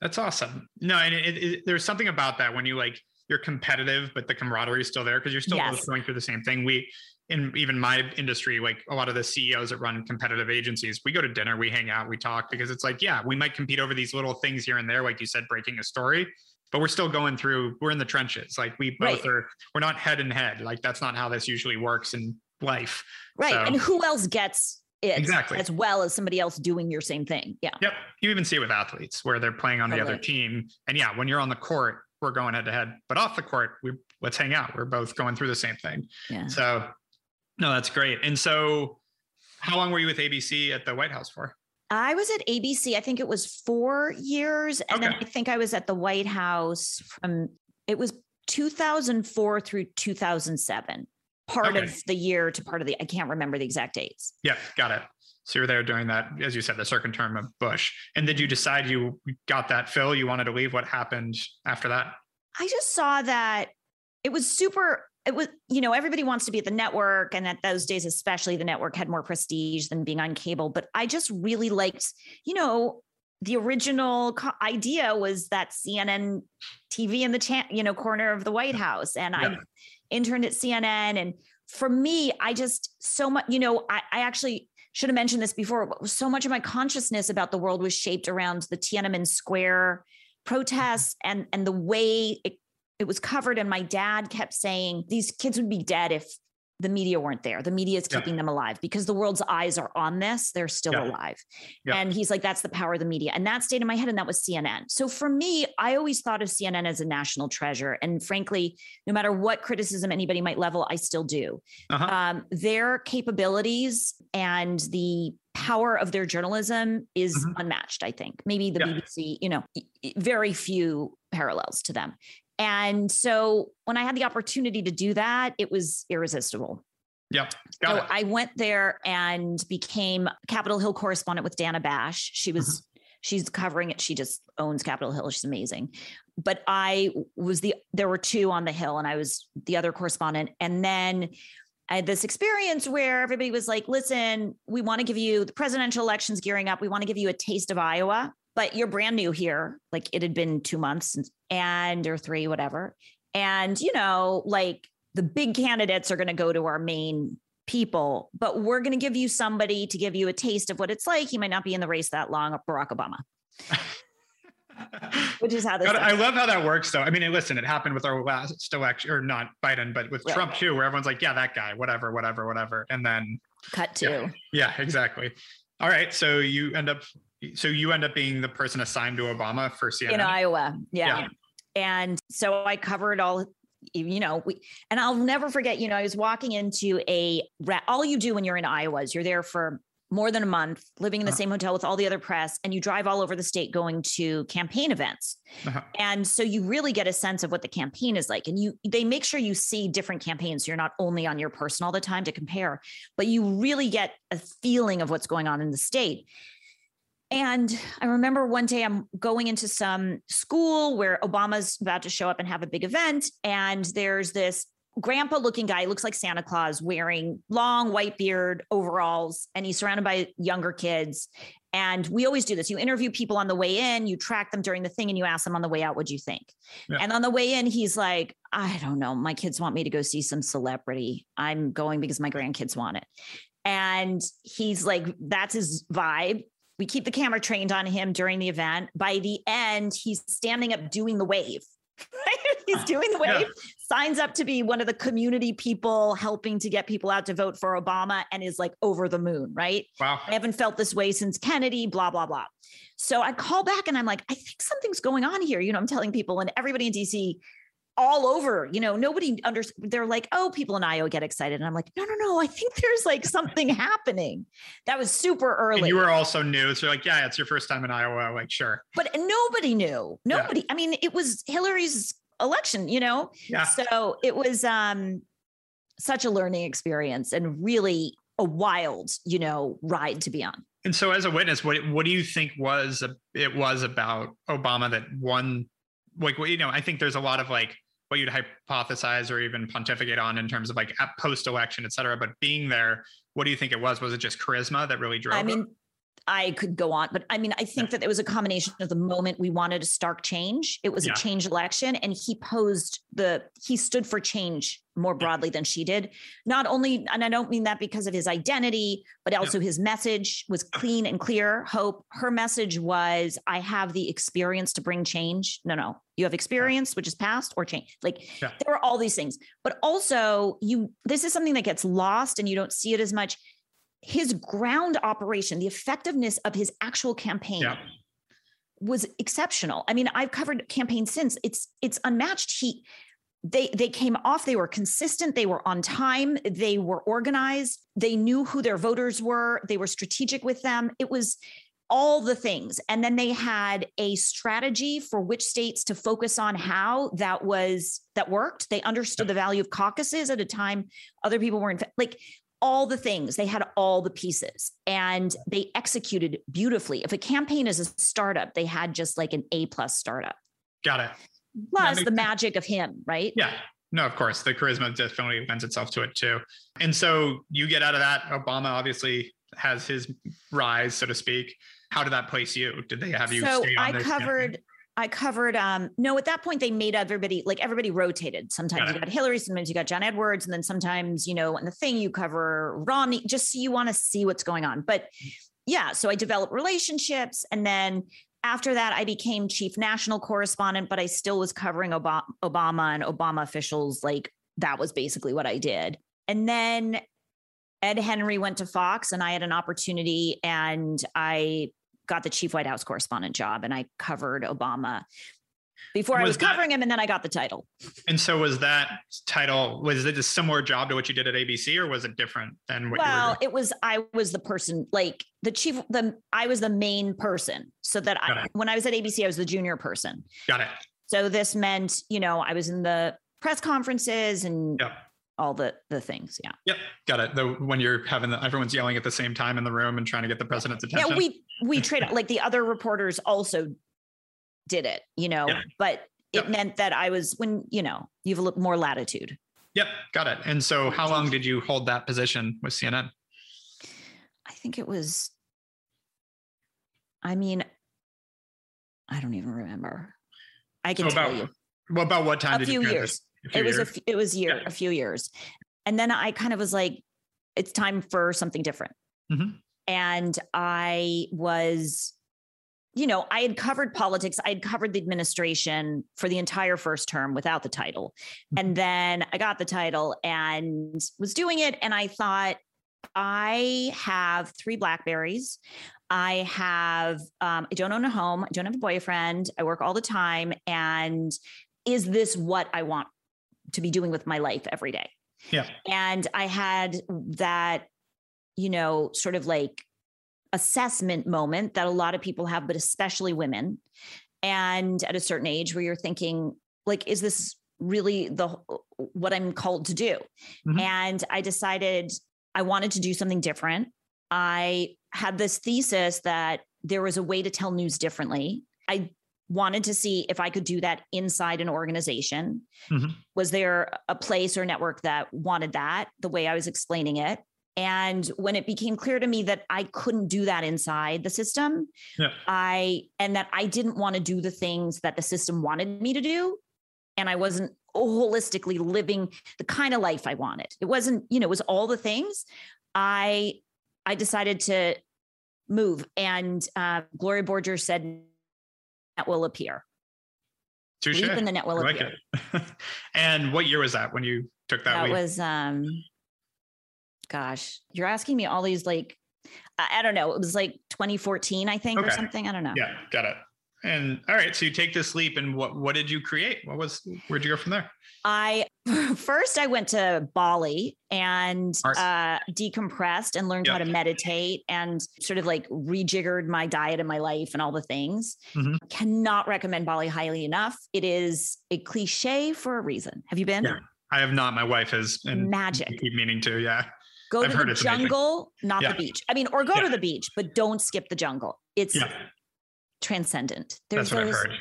That's awesome. No, and it, it, there's something about that when you like you're competitive, but the camaraderie is still there because you're still Yes. going through the same thing. We, in even my industry, like a lot of the CEOs that run competitive agencies, we go to dinner, we hang out, we talk because it's like, yeah, we might compete over these little things here and there, like you said, breaking a story, but we're still going through. We're in the trenches. Like we both Right. are. We're not head and head. Like that's not how this usually works. And life. Right. So- And who else gets it Exactly. as well as somebody else doing your same thing? Yeah. Yep. You even see it with athletes where they're playing on the other team. And yeah, when you're on the court, we're going head to head. But off the court, we let's hang out. We're both going through the same thing. Yeah. So no, that's great. And so how long were you with ABC at the White House for? I was at ABC, I think it was four years. And then I think I was at the White House from, it was 2004 through 2007, part Okay. of the year to part of the, I can't remember the exact dates. Yeah, got it. So you were there during that, as you said, the second term of Bush. And did you decide you got that fill? You wanted to leave? What happened after that? I just saw that it was super. It was, you know, everybody wants to be at the network. And at those days, especially the network had more prestige than being on cable. But I just really liked, you know, the original co- idea was that CNN TV in the cha- you know corner of the White House, and I Yeah. Interned at CNN. And for me, I just so much, you know, I, I actually should have mentioned this before. So much of my consciousness about the world was shaped around the Tiananmen Square protests and and the way it, it was covered. And my dad kept saying these kids would be dead if the media weren't there. The media is Yeah. keeping them alive because the world's eyes are on this. They're still Yeah. alive. Yeah. And he's like, that's the power of the media. And that stayed in my head. And that was CNN. So for me, I always thought of CNN as a national treasure. And frankly, no matter what criticism anybody might level, I still do. Uh-huh. Um, their capabilities and the power of their journalism is Mhm. unmatched, I think. Maybe the Yeah. BBC, you know, very few parallels to them. And so when I had the opportunity to do that, it was irresistible. Yep. Got so it. I went there and became Capitol Hill correspondent with Dana Bash. She was Mm-hmm. she's covering it. She just owns Capitol Hill. She's amazing. But I was the there were two on the hill and I was the other correspondent. And then I had this experience where everybody was like, listen, we want to give you the presidential elections gearing up. We want to give you a taste of Iowa, but you're brand new here. Like it had been two months and, and or three, whatever. And, you know, like the big candidates are going to go to our main people, but we're going to give you somebody to give you a taste of what it's like. He might not be in the race that long, Barack Obama, which is how this. I love how that works though. I mean, listen, it happened with our last election, or not Biden, but with Right. Trump too, where everyone's like, yeah, that guy, whatever, whatever, whatever. And then, Cut to. yeah, exactly. All right. So you end up, so you end up being the person assigned to Obama for CNN. in Iowa. Yeah. Yeah. And so I covered all, you know, we, and I'll never forget, you know, I was walking into a, all you do when you're in Iowa is you're there for more than a month, living in the Uh-huh. same hotel with all the other press, and you drive all over the state going to campaign events. Uh-huh. And so you really get a sense of what the campaign is like. And you, they make sure you see different campaigns. So you're not only on your person all the time to compare, but you really get a feeling of what's going on in the state. And I remember one day I'm going into some school where Obama's about to show up and have a big event. And there's this grandpa looking guy, looks like Santa Claus, wearing long white beard, overalls, and he's surrounded by younger kids. And we always do this. You interview people on the way in, you track them during the thing, and you ask them on the way out, what'd you think? Yeah. And on the way in, he's like, I don't know. My kids want me to go see some celebrity. I'm going because my grandkids want it. And he's like, that's his vibe. We keep the camera trained on him during the event. By the end, he's standing up doing the wave. He's doing the Yeah. wave, signs up to be one of the community people helping to get people out to vote for Obama and is like over the moon, right? Wow. I haven't felt this way since Kennedy, blah, blah, blah. So I call back and I'm like, I think something's going on here. You know, I'm telling people, and everybody in DC all over, you know, nobody under they're like, oh, people in Iowa get excited. And I'm like, no, no, no. I think there's like something happening. That was super And early. you were also new. So you're like, yeah, it's your first time in Iowa. Like, sure. but nobody knew. Yeah. Nobody. I mean, it was Hillary's election, you know? Yeah. So it was um such a learning experience and really a wild, you know, ride to be on. And so, as a witness, what what do you think was it was about Obama that won? Like, you know, I think there's a lot of like what you'd hypothesize or even pontificate on in terms of like post election, et cetera. But being there, what do you think it was? Was it just charisma that really drove? I it? I could go on, but I mean, I think that it was a combination of the moment we wanted a stark change. It was Yeah. a change election, and he posed the he stood for change more broadly than she did. Not only, and I don't mean that because of his identity, but also his message was clean and clear. Hope her message was, "I have the experience to bring change." No, no, you have experience, which is past or change. Like Yeah. there were all these things, but also you. This is something that gets lost, and you don't see it as much his ground operation, the effectiveness of his actual campaign Yeah. was exceptional. I mean, I've covered campaigns since. It's it's unmatched. He they they came off, they were consistent, they were on time, they were organized, they knew who their voters were, they were strategic with them. It was all the things. And then they had a strategy for which states to focus on how that was that worked. They understood the value of caucuses at a time other people weren't like all the things they had all the pieces and they executed beautifully if a campaign is a startup they had just like an a plus startup Got it. plus makes the magic of him right Yeah. No, of course. The charisma definitely lends itself to it too. And so you get out of that. Obama obviously has his rise, so to speak. How did that place you? Did they have you so stay on i covered campaign? I covered um no at that point they made everybody like everybody rotated. Sometimes Got you got hillary sometimes you got john edwards and then sometimes you know and the thing you cover romney just so you want to see what's going on. But yeah so i developed relationships and then after that i became chief national correspondent but i still was covering Obama, obama and obama officials like that was basically what i did. And then ed henry went to fox and i had an opportunity and i got the chief white house correspondent job and i covered obama before i Was was that- covering him and then i got the title And so was that title, was it a similar job to what you did at ABC or was it different than what well it was i was the person like the chief the i was the main person so that I, when i was at abc i was the junior person Got it. so this meant you know i was in the press conferences and Yep. All the the things yeah Yep. Got it. Though when you're having the, everyone's yelling at the same time in the room and trying to get the president's attention. yeah we we trade like the other reporters also did it you know Yeah. but it Yep. meant that i was when you know you have a little more latitude Yep. Got it. And so how long did you hold that position with CNN? I think it was, I mean, I don't even remember. I can So tell about you Well, about what time a did few you years. It was a f- it was year Yeah. a few years, and then I kind of was like, it's time for something different. Mhm. And I was, you know, I had covered politics. I had covered the administration for the entire first term without the title, Mm-hmm. and then I got the title and was doing it, and I thought, I have three Blackberries. I have, um, I don't own a home. I don't have a boyfriend. I work all the time. And is this what I want to be doing with my life every day? Yeah. And I had that, you know, sort of like assessment moment that a lot of people have, but especially women. And at a certain age where you're thinking, like, is this really the what I'm called to do? Mhm. And I decided I wanted to do something different. I had this thesis that there was a way to tell news differently. I wanted to see if I could do that inside an organization. Mhm. Was there a place or network that wanted that the way I was explaining it? And when it became clear to me that I couldn't do that inside the system, Yeah. I and that I didn't want to do the things that the system wanted me to do, and I wasn't holistically living the kind of life I wanted. It wasn't, you know, it was all the things. I I decided to move, and uh, Gloria Borger said, "That will appear. Touche. Leap in the net will I appear." and what year was that when you took that, That leap? was, um, gosh, you're asking me all these like, I, I don't know. It was like 2014, I think, or something. I don't know. yeah, got it. And all right, so you take this leap, and what what did you create? What was where'd you go from there? I first I went to Bali and uh, decompressed and learned how to meditate and sort of like rejiggered my diet and my life and all the things. Mhm. Cannot recommend Bali highly enough. It is a cliche for a reason. Have you been? Yeah. I have not. My wife has, and Magic. Keep meaning to. Yeah, Go I've to heard the it's amazing. jungle, not Yeah. the beach. I mean, or go Yeah. to the beach, but don't skip the jungle. It's yeah, transcendent. that's what I've there's- heard.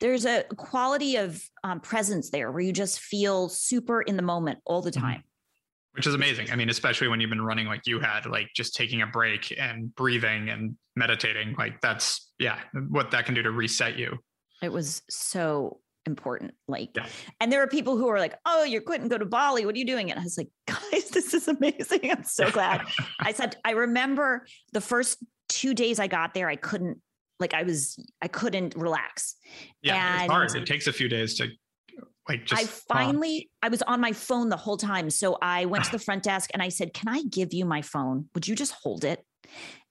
there's a quality of um, presence there where you just feel super in the moment all the Mhm. time. which is amazing. I mean, especially when you've been running like you had, like just taking a break and breathing and meditating. Like that's yeah, what that can do to reset you. It was so important. Like, Yeah. and there are people who are like, "Oh, you're quitting, go to Bali. What are you doing?" And I was like, "Guys, this is amazing. I'm so glad." I said, I remember the first two days I got there, I couldn't, like, I was, I couldn't relax. Yeah, it's hard. It takes a few days to like just I finally, I was on my phone the whole time. So I went to the front desk and I said, Can I give you my phone? Would you just hold it?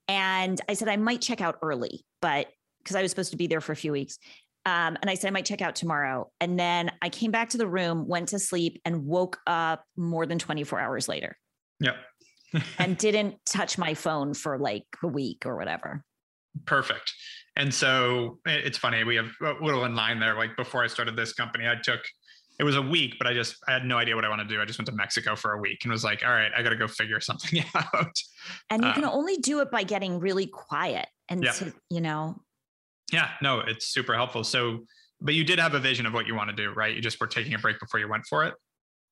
And I said, I might check out early, but because I was supposed to be there for a few weeks. Um, and I said, I might check out tomorrow. And then I came back to the room, went to sleep, and woke up more than 24 hours later Yep. and didn't touch my phone for like a week or whatever. Perfect. And so it's funny. We have a little in line there. Like before I started this company, I took it was a week, but I just I had no idea what I want to do. I just went to Mexico for a week and was like, all right, I got to go figure something out. And you can Uh, only do it by getting really quiet and, Yeah. to, you know, Yeah, no, it's super helpful. So, but you did have a vision of what you want to do, right? You just were taking a break before you went for it.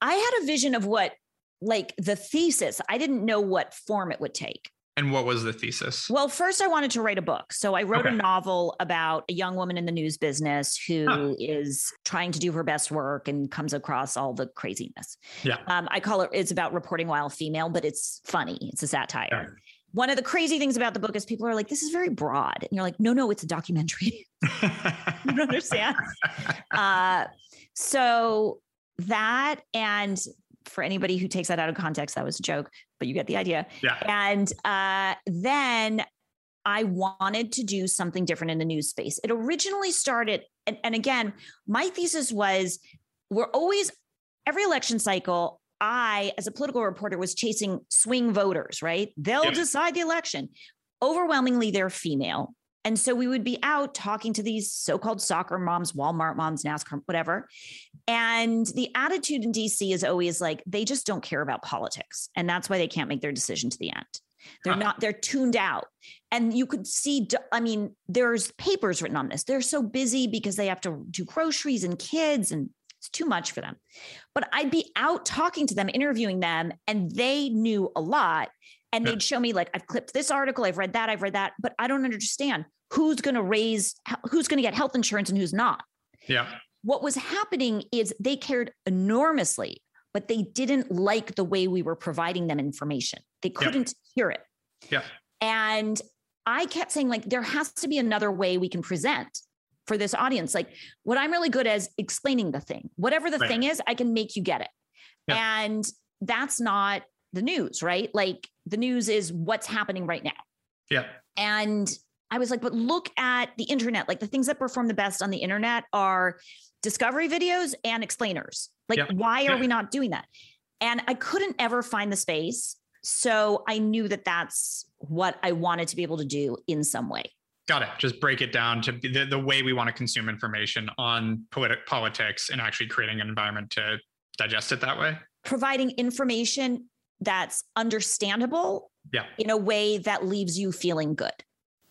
I had a vision of what, like the thesis, I didn't know what form it would take. And what was the thesis? Well, first, I wanted to write a book. So I wrote Okay. a novel about a young woman in the news business who is Huh. trying to do her best work and comes across all the craziness. Yeah. Um, I call it, it's about reporting while female, but it's funny. It's a satire. Yeah. One of the crazy things about the book is people are like, this is very broad. And you're like, no, no, it's a documentary. you don't understand. uh, so that and for anybody who takes that out of context, that was a joke, but you get the idea. yeah. And uh, then I wanted to do something different in the news space. It originally started, and, and again, my thesis was we're always, every election cycle, I, as a political reporter, was chasing swing voters, right? They'll Yep. decide the election. Overwhelmingly, they're female. And so we would be out talking to these so called soccer moms, Walmart moms, NASCAR, whatever. And the attitude in DC is always like, they just don't care about politics. And that's why they can't make their decision to the end. They're Huh. not, they're tuned out. And you could see, I mean, there's papers written on this. They're so busy because they have to do groceries and kids, and it's too much for them. But I'd be out talking to them, interviewing them, and they knew a lot. And they'd show me, like, I've clipped this article, I've read that, I've read that, but I don't understand who's going to raise, who's going to get health insurance and who's not Yeah. what was happening is they cared enormously, but they didn't like the way we were providing them information. They couldn't hear it. Yeah. And I kept saying, like, there has to be another way we can present for this audience. Like, what I'm really good at is explaining the thing. Whatever the Right. thing is, I can make you get it. Yeah. And that's not the news, right? Like, the news is what's happening right now. Yeah. And I was like, but look at the internet. Like the things that perform the best on the internet are discovery videos and explainers. Like, Yeah. why are Yeah. we not doing that? And I couldn't ever find the space. So I knew that that's what I wanted to be able to do in some way. Got it. Just break it down to the, the way we want to consume information on politi- politics and actually creating an environment to digest it that way. Providing information that's understandable Yeah. in a way that leaves you feeling good.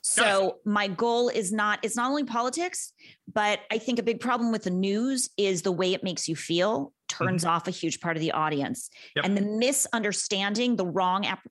So my goal is not it's not only politics, but I think a big problem with the news is the way it makes you feel turns mm-hmm. off a huge part of the audience. Yep. And the misunderstanding, the wrong ap-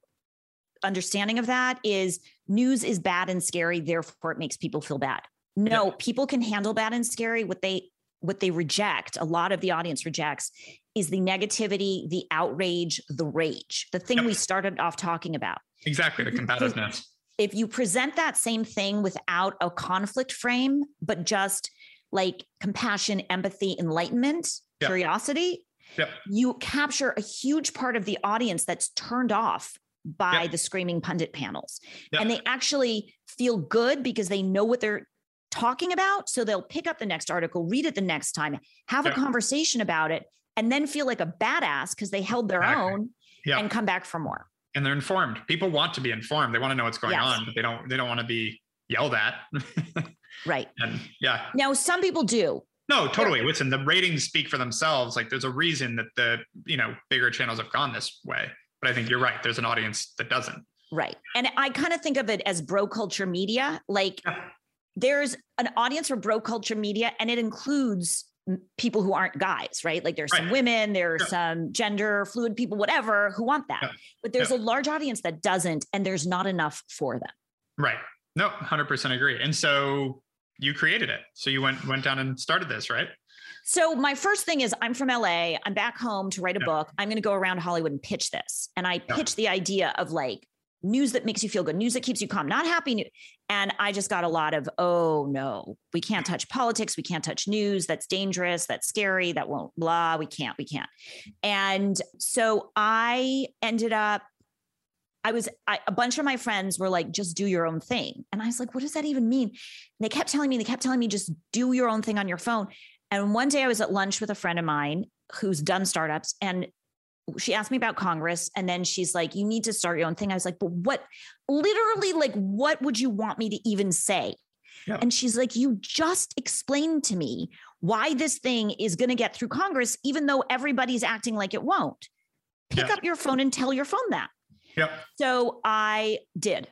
understanding of that is news is bad and scary, therefore it makes people feel bad. No, people can handle bad and scary. What they what they reject, a lot of the audience rejects, is the negativity, the outrage, the rage, the thing Yep. we started off talking about Exactly. The combativeness. if you present that same thing without a conflict frame, but just like compassion, empathy, enlightenment, Yeah. curiosity, Yep. you capture a huge part of the audience that's turned off by Yep. the screaming pundit panels. Yep. And they actually feel good because they know what they're talking about. So they'll pick up the next article, read it the next time, have Yep. a conversation about it, and then feel like a badass because they held their Exactly. own Yeah. and come back for more. and they're informed. People want to be informed. They want to know what's going Yes. on, but they don't they don't want to be yelled at. Right. and yeah. Now, some people do. No, totally. Listen, the ratings speak for themselves. Like there's a reason that the, you know, bigger channels have gone this way. But I think you're right. There's an audience that doesn't. Right. And I kind of think of it as bro culture media. Like Yeah. there's an audience for bro culture media, and it includes people who aren't guys, right? Like there's right. some women, there's yeah. some gender fluid people, whatever, who want that. Yeah. But there's yeah. a large audience that doesn't, and there's not enough for them. Right. No, 100% agree. And so you created it. So you went went down and started this, right? So my first thing is I'm from LA. I'm back home to write a book. I'm going to go around Hollywood and pitch this. And I pitch the idea of like news that makes you feel good, news that keeps you calm, not happy news. And I just got a lot of, oh no, we can't touch politics. We can't touch news. That's dangerous. That's scary. That won't blah. We can't, we can't. And so I ended up, I was, I, a bunch of my friends were like, just do your own thing. And I was like, what does that even mean? And they kept telling me, they kept telling me, just do your own thing on your phone. And one day I was at lunch with a friend of mine who's done startups and she asked me about Congress and then she's like, you need to start your own thing. I was like, but what literally, like, what would you want me to even say? Yeah. And she's like, you just explained to me why this thing is going to get through Congress, even though everybody's acting like it won't. Pick yeah. up your phone and tell your phone that. Yep. So I did.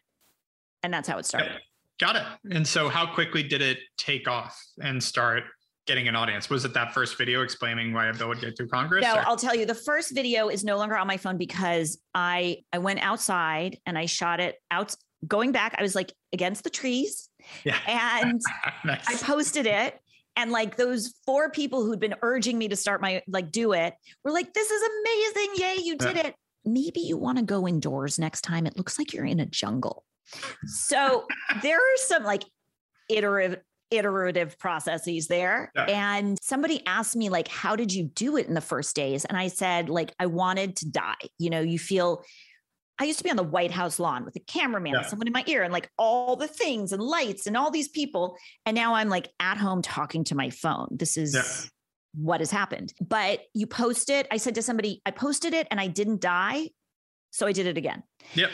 And that's how it started. Got it. And so, how quickly did it take off and start getting an audience? Was it that first video explaining why a bill would get through Congress? No, or? I'll tell you. The first video is no longer on my phone because I I went outside and I shot it out. Going back, I was like against the trees. Yeah. And nice. I posted it. And like those four people who'd been urging me to start my like do it were like, this is amazing. Yay, you did yeah. it. Maybe you want to go indoors next time. It looks like you're in a jungle. So there are some like iterative iterative processes there. Yeah. And somebody asked me, like, how did you do it in the first days? And I said, like, I wanted to die. You know, you feel, I used to be on the White House lawn with a cameraman, yeah. someone in my ear, and like all the things and lights and all these people. And now I'm like at home talking to my phone. This is. Yeah. What has happened? But you post it. I said to somebody, I posted it and I didn't die. So I did it again. Yep.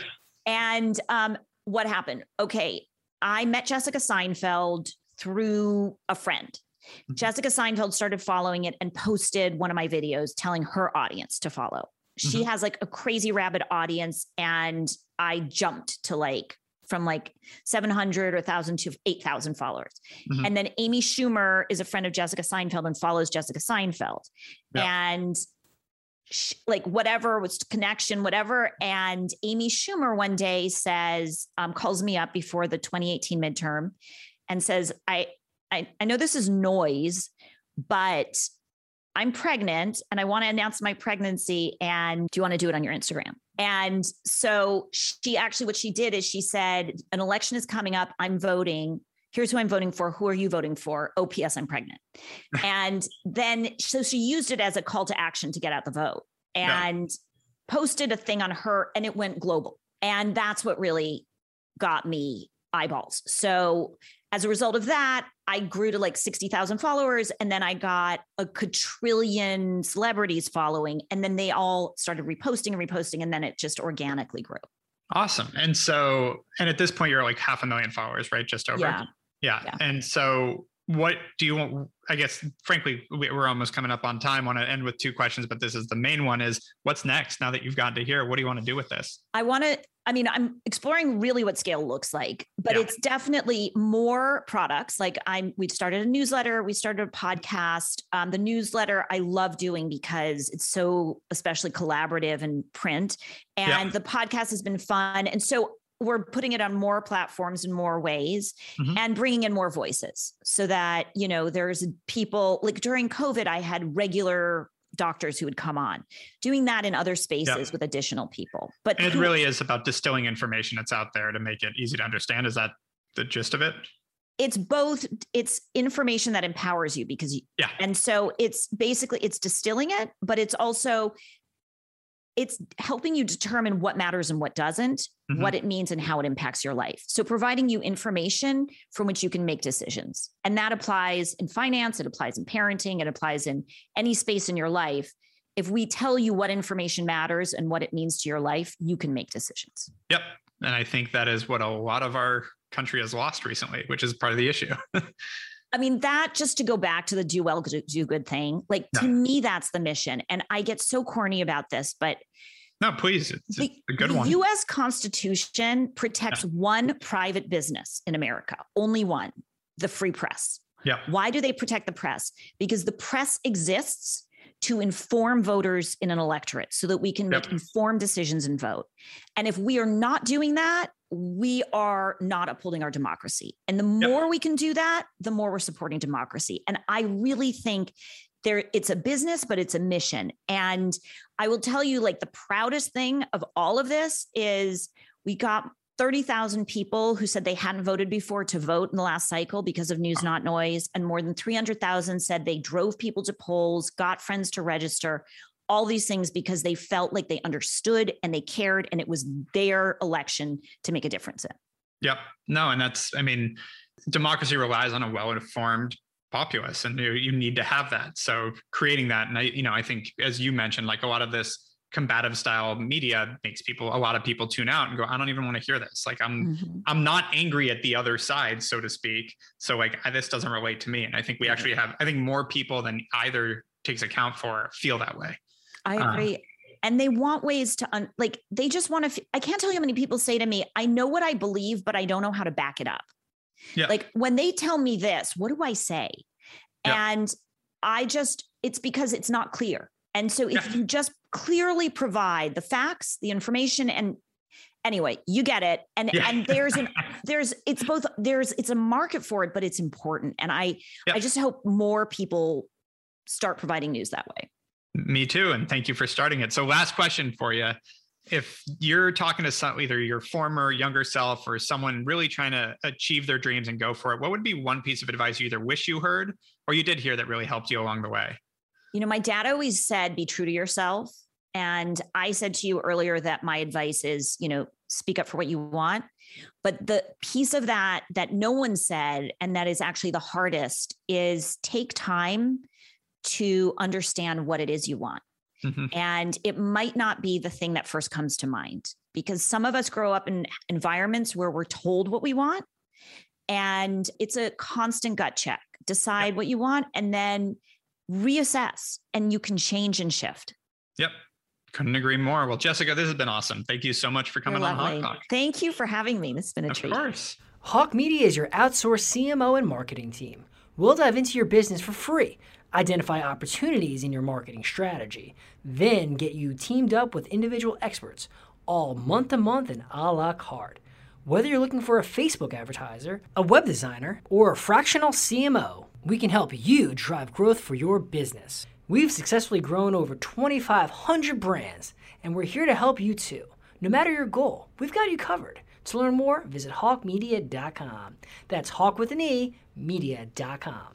And um, what happened? Okay. I met Jessica Seinfeld through a friend. Mm-hmm. Jessica Seinfeld started following it and posted one of my videos telling her audience to follow. She mm-hmm. has like a crazy rabid audience, and I jumped to like from like 700 or 1000 to 8000 followers. Mm-hmm. And then Amy Schumer is a friend of Jessica Seinfeld and follows Jessica Seinfeld. Yeah. And she, like whatever was connection, whatever. And Amy Schumer one day says, um, calls me up before the 2018 midterm and says, I, I, I know this is noise, but I'm pregnant and I want to announce my pregnancy. And do you want to do it on your Instagram? And so she actually, what she did is she said, an election is coming up. I'm voting. Here's who I'm voting for. Who are you voting for? Oh, P.S. I'm pregnant. and then, so she used it as a call to action to get out the vote and yeah. posted a thing on her and it went global. And that's what really got me eyeballs. So as a result of that, I grew to like 60,000 followers. And then I got a quadrillion celebrities following. And then they all started reposting and reposting. And then it just organically grew. Awesome. And so, and at this point, you're like half a million followers, right? Just over. Yeah. Yeah. yeah. And so, what do you want? I guess, frankly, we're almost coming up on time. I want to end with two questions, but this is the main one is what's next now that you've gotten to here? What do you want to do with this? I want to I mean, I'm exploring really what scale looks like, but yeah. it's definitely more products. Like I'm, we started a newsletter, we started a podcast. Um, the newsletter I love doing because it's so especially collaborative and print, and yeah. the podcast has been fun. And so we're putting it on more platforms in more ways mm-hmm. and bringing in more voices so that you know there's people like during covid i had regular doctors who would come on doing that in other spaces with additional people but and it really is about distilling information that's out there to make it easy to understand. Is that the gist of it? It's both it's information that empowers you because you, yeah. and so it's basically it's distilling it but it's also it's helping you determine what matters and what doesn't, mm-hmm. what it means and how it impacts your life. So providing you information from which you can make decisions. And that applies in finance, it applies in parenting, it applies in any space in your life. If we tell you what information matters and what it means to your life, you can make decisions. Yep. And I think that is what a lot of our country has lost recently, which is part of the issue. I mean, that just to go back to the do well, do good thing, like no. to me, that's the mission. And I get so corny about this, but no, please. It's the, a good one. The US Constitution protects yeah. one private business in America, only one, the free press. Yeah. Why do they protect the press? Because the press exists to inform voters in an electorate so that we can make informed decisions and vote. And if we are not doing that, we are not upholding our democracy. And the more we can do that, the more we're supporting democracy. And I really think there it's a business, but it's a mission. And I will tell you, like the proudest thing of all of this is we got 30,000 people who said they hadn't voted before to vote in the last cycle because of News Not Noise. And more than 300,000 said they drove people to polls, got friends to register, all these things because they felt like they understood and they cared and it was their election to make a difference in. Yep. No, and that's, I mean, democracy relies on a well informed populace and you, you need to have that. So creating that, and I, you know, I think as you mentioned, like a lot of this combative style media makes people, a lot of people tune out and go, I don't even want to hear this. Like I'm, Mhm. I'm not angry at the other side, so to speak. So like I, this doesn't relate to me. And I think we actually have, I think more people than either takes account for feel that way. I Uh, agree. and they want ways to un- like they just want to f- I can't tell you how many people say to me, I know what I believe, but I don't know how to back it up. Yeah. Like when they tell me this, what do I say? Yeah. And I just it's because it's not clear. And so if Yeah. you just clearly provide the facts, the information and anyway, you get it. And Yeah. and there's an there's it's both there's it's a market for it, but it's important. And I. I just hope more people start providing news that way. Me too. And thank you for starting it. So, last question for you. If you're talking to some, either your former younger self or someone really trying to achieve their dreams and go for it, what would be one piece of advice you either wish you heard or you did hear that really helped you along the way? You know, my dad always said, be true to yourself. And I said to you earlier that my advice is, you know, speak up for what you want. But the piece of that that no one said, and that is actually the hardest, is take time to understand what it is you want. Mhm. And it might not be the thing that first comes to mind because some of us grow up in environments where we're told what we want. And it's a constant gut check. Decide what you want and then reassess, and you can change and shift. Yep. Couldn't agree more. Well, Jessica, this has been awesome. Thank you so much for coming on Hawke lovely. Talk. Thank you for having me. This has been a Of treat. Of course. Hawke Media is your outsourced CMO and marketing team. We'll dive into your business for free, identify opportunities in your marketing strategy, then get you teamed up with individual experts, all month to month and a la carte. Whether you're looking for a Facebook advertiser, a web designer, or a fractional CMO, we can help you drive growth for your business. We've successfully grown over 2,500 brands, and we're here to help you too. No matter your goal, we've got you covered. To learn more, visit hawkemedia.com. That's hawk with an E, media.com.